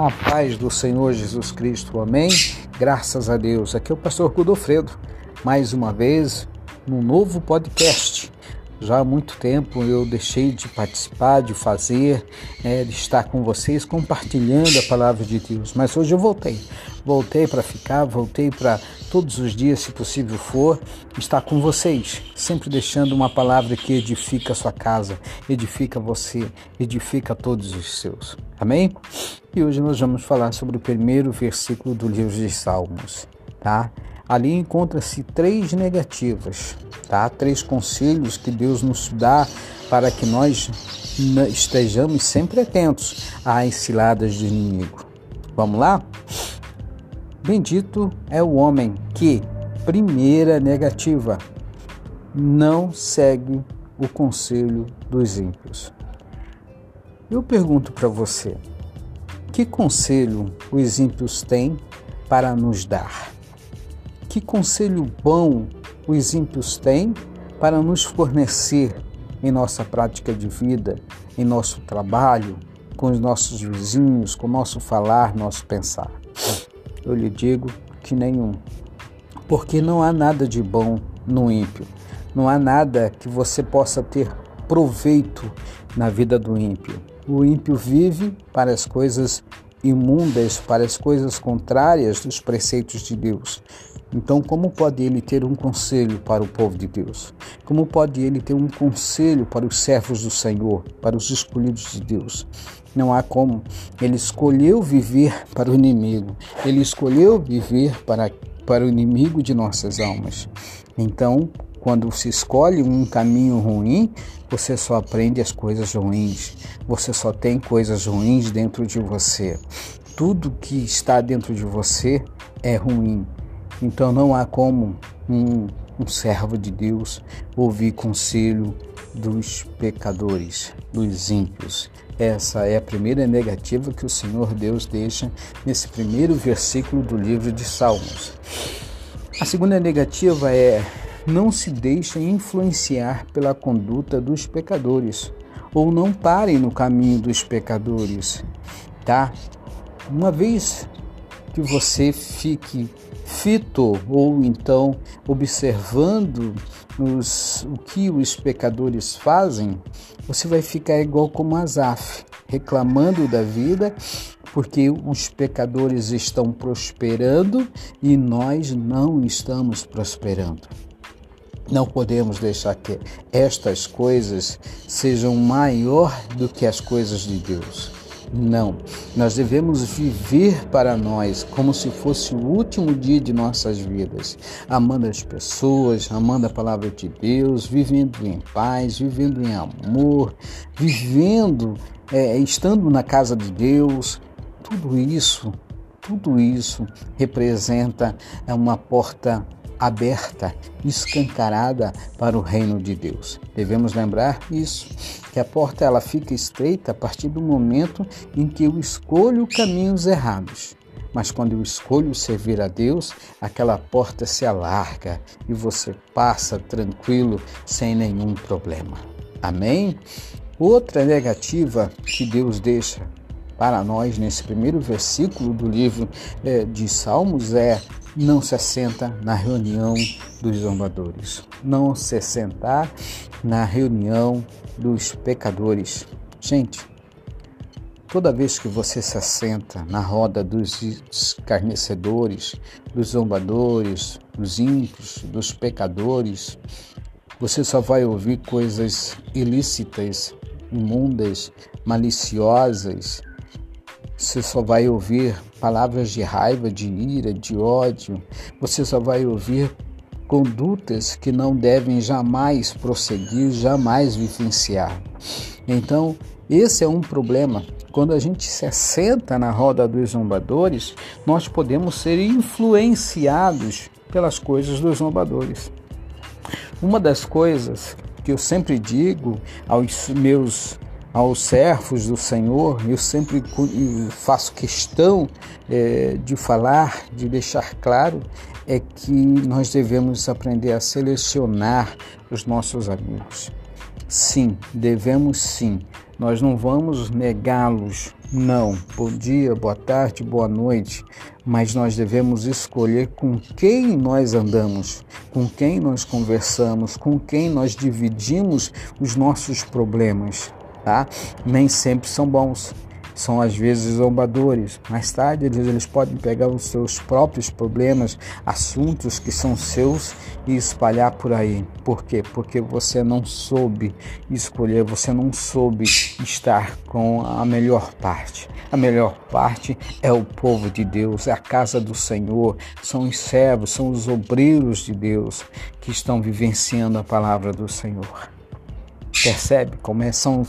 A paz do Senhor Jesus Cristo, amém? Graças a Deus. Aqui é o pastor Godofredo, mais uma vez, num novo podcast. Já há muito tempo eu deixei de participar, de fazer, é, de estar com vocês compartilhando a palavra de Deus. Mas hoje eu voltei. Voltei para ficar, voltei para todos os dias, se possível for, estar com vocês, sempre deixando uma palavra que edifica a sua casa, edifica você, edifica todos os seus. Amém? E hoje nós vamos falar sobre o primeiro versículo do livro de Salmos, tá? Ali encontra-se três negativas, tá? Três conselhos que Deus nos dá para que nós estejamos sempre atentos às ciladas do inimigo. Vamos lá? Bendito é o homem que, primeira negativa, não segue o conselho dos ímpios. Eu pergunto para você: que conselho os ímpios têm para nos dar? Que conselho bom os ímpios têm para nos fornecer em nossa prática de vida, em nosso trabalho, com os nossos vizinhos, com o nosso falar, nosso pensar? Eu lhe digo que nenhum. Porque não há nada de bom no ímpio. Não há nada que você possa ter proveito na vida do ímpio. O ímpio vive para as coisas imundas, para as coisas contrárias dos preceitos de Deus. Então, como pode ele ter um conselho para o povo de Deus? Como pode ele ter um conselho para os servos do Senhor, para os escolhidos de Deus? Não há como. Ele escolheu viver para o inimigo. Ele escolheu viver para, para o inimigo de nossas almas. Então, quando se escolhe um caminho ruim, você só aprende as coisas ruins. Você só tem coisas ruins dentro de você. Tudo que está dentro de você é ruim. Então não há como um, um servo de Deus ouvir conselho dos pecadores, dos ímpios. Essa é a primeira negativa que o Senhor Deus deixa nesse primeiro versículo do livro de Salmos. A segunda negativa é não se deixem influenciar pela conduta dos pecadores ou não parem no caminho dos pecadores, tá? Uma vez que você fique fito ou então observando os, o que os pecadores fazem, você vai ficar igual como Asaf, reclamando da vida porque os pecadores estão prosperando e nós não estamos prosperando. Não podemos deixar que estas coisas sejam maior do que as coisas de Deus. Não, nós devemos viver para nós como se fosse o último dia de nossas vidas, amando as pessoas, amando a palavra de Deus, vivendo em paz, vivendo em amor, vivendo, é, estando na casa de Deus. Tudo isso, tudo isso representa uma porta aberta, escancarada para o reino de Deus. Devemos lembrar isso, que a porta ela fica estreita a partir do momento em que eu escolho caminhos errados. Mas quando eu escolho servir a Deus, aquela porta se alarga e você passa tranquilo, sem nenhum problema. Amém? Outra negativa que Deus deixa para nós nesse primeiro versículo do livro é, de Salmos é não se assenta na reunião dos zombadores, não se sentar na reunião dos pecadores. Gente, toda vez que você se assenta na roda dos escarnecedores, dos zombadores, dos ímpios, dos pecadores, você só vai ouvir coisas ilícitas, imundas, maliciosas, você só vai ouvir palavras de raiva, de ira, de ódio. Você só vai ouvir condutas que não devem jamais prosseguir, jamais vivenciar. Então, esse é um problema. Quando a gente se assenta na roda dos zombadores, nós podemos ser influenciados pelas coisas dos zombadores. Uma das coisas que eu sempre digo aos meus aos servos do Senhor, eu sempre faço questão é, de falar, de deixar claro, é que nós devemos aprender a selecionar os nossos amigos. Sim, devemos sim. Nós não vamos negá-los Não, bom dia, boa tarde, boa noite, mas nós devemos escolher com quem nós andamos, com quem nós conversamos, com quem nós dividimos os nossos problemas, tá? Nem sempre são bons são às vezes zombadores. Mais tarde, eles, eles podem pegar os seus próprios problemas, assuntos que são seus e espalhar por aí. Por quê? Porque você não soube escolher, você não soube estar com a melhor parte. A melhor parte é o povo de Deus, é a casa do Senhor, são os servos, são os obreiros de Deus que estão vivenciando a palavra do Senhor. Percebe como é, são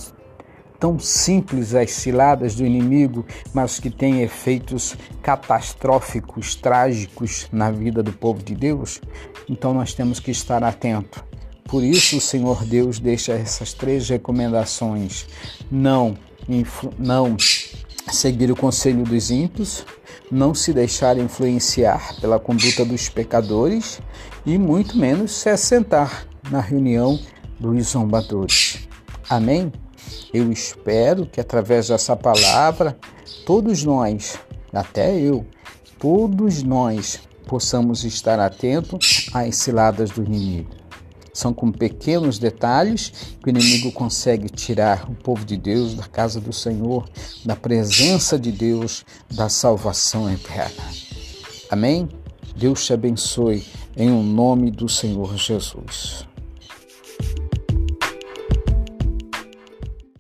tão simples as ciladas do inimigo, mas que têm efeitos catastróficos, trágicos na vida do povo de Deus? Então nós temos que estar atento. Por isso o Senhor Deus deixa essas três recomendações: não, não seguir o conselho dos ímpios, não se deixar influenciar pela conduta dos pecadores e muito menos se assentar na reunião dos zombadores. Amém? Eu espero que através dessa palavra, todos nós, até eu, todos nós possamos estar atentos às ciladas do inimigo. São com pequenos detalhes que o inimigo consegue tirar o povo de Deus da casa do Senhor, da presença de Deus, da salvação eterna. Amém? Deus te abençoe em o nome do Senhor Jesus.